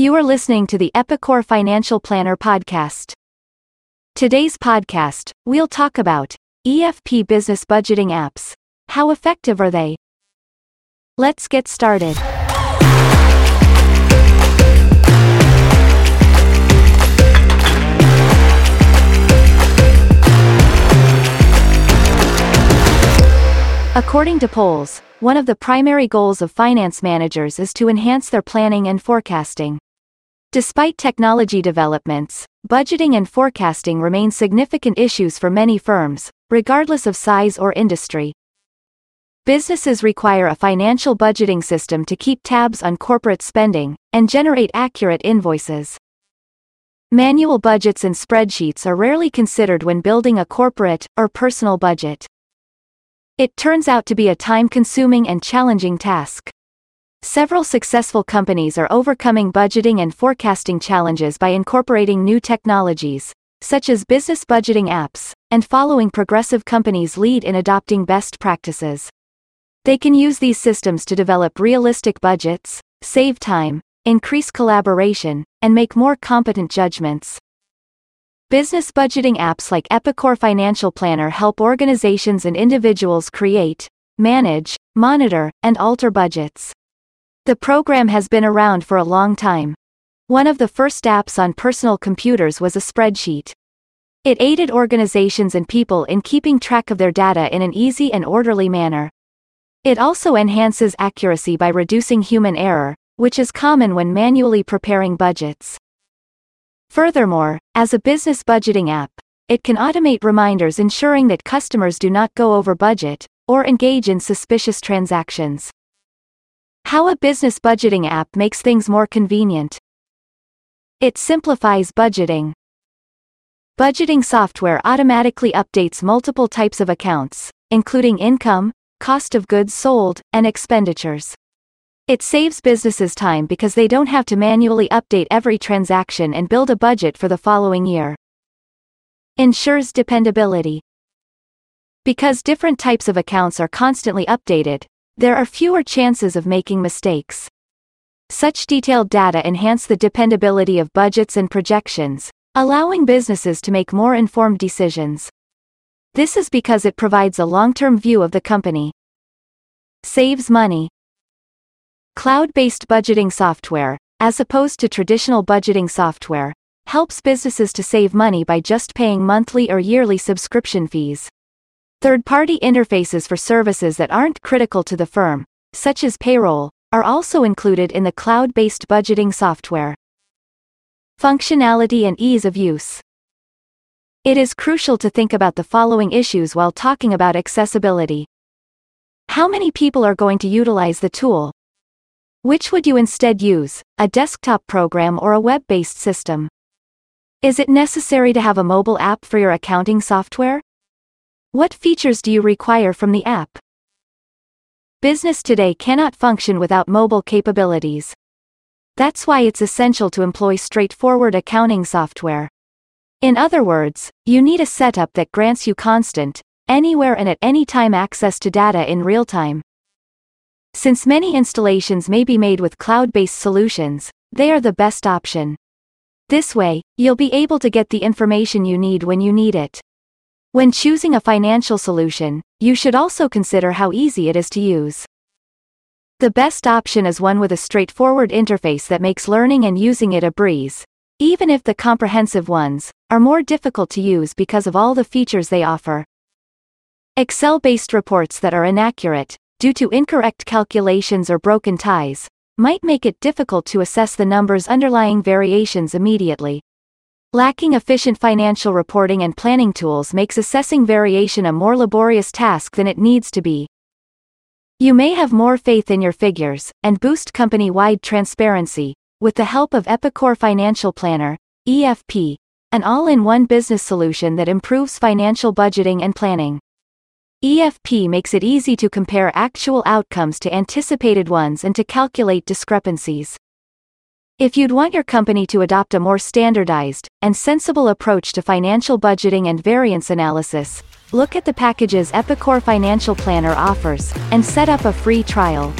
You are listening to the Epicor Financial Planner podcast. Today's podcast, we'll talk about EFP business budgeting apps. How effective are they? Let's get started. According to polls, one of the primary goals of finance managers is to enhance their planning and forecasting. Despite technology developments, budgeting and forecasting remain significant issues for many firms, regardless of size or industry. Businesses require a financial budgeting system to keep tabs on corporate spending and generate accurate invoices. Manual budgets and spreadsheets are rarely considered when building a corporate or personal budget. It turns out to be a time-consuming and challenging task. Several successful companies are overcoming budgeting and forecasting challenges by incorporating new technologies, such as business budgeting apps, and following progressive companies' lead in adopting best practices. They can use these systems to develop realistic budgets, save time, increase collaboration, and make more competent judgments. Business budgeting apps like Epicor Financial Planner help organizations and individuals create, manage, monitor, and alter budgets. The program has been around for a long time. One of the first apps on personal computers was a spreadsheet. It aided organizations and people in keeping track of their data in an easy and orderly manner. It also enhances accuracy by reducing human error, which is common when manually preparing budgets. Furthermore, as a business budgeting app, it can automate reminders ensuring that customers do not go over budget or engage in suspicious transactions. How a business budgeting app makes things more convenient. It simplifies budgeting. Budgeting software automatically updates multiple types of accounts, including income, cost of goods sold, and expenditures. It saves businesses time because they don't have to manually update every transaction and build a budget for the following year. Ensures dependability. Because different types of accounts are constantly updated, there are fewer chances of making mistakes. Such detailed data enhance the dependability of budgets and projections, allowing businesses to make more informed decisions. This is because it provides a long-term view of the company. Saves money. Cloud-based budgeting software, as opposed to traditional budgeting software, helps businesses to save money by just paying monthly or yearly subscription fees. Third-party interfaces for services that aren't critical to the firm, such as payroll, are also included in the cloud-based budgeting software. Functionality and ease of use. It is crucial to think about the following issues while talking about accessibility. How many people are going to utilize the tool, which would you instead use, a desktop program or a web-based system? Is it necessary to have a mobile app for your accounting software? What features do you require from the app? Business today cannot function without mobile capabilities. That's why it's essential to employ straightforward accounting software. In other words, you need a setup that grants you constant, anywhere and at any time access to data in real time. Since many installations may be made with cloud-based solutions, they are the best option. This way, you'll be able to get the information you need when you need it. When choosing a financial solution, you should also consider how easy it is to use. The best option is one with a straightforward interface that makes learning and using it a breeze, even if the comprehensive ones are more difficult to use because of all the features they offer. Excel-based reports that are inaccurate, due to incorrect calculations or broken ties, might make it difficult to assess the number's underlying variations immediately. Lacking efficient financial reporting and planning tools makes assessing variation a more laborious task than it needs to be. You may have more faith in your figures and boost company-wide transparency with the help of Epicor Financial Planner, EFP, an all-in-one business solution that improves financial budgeting and planning. EFP makes it easy to compare actual outcomes to anticipated ones and to calculate discrepancies. If you'd want your company to adopt a more standardized and sensible approach to financial budgeting and variance analysis, look at the packages Epicor Financial Planner offers and set up a free trial.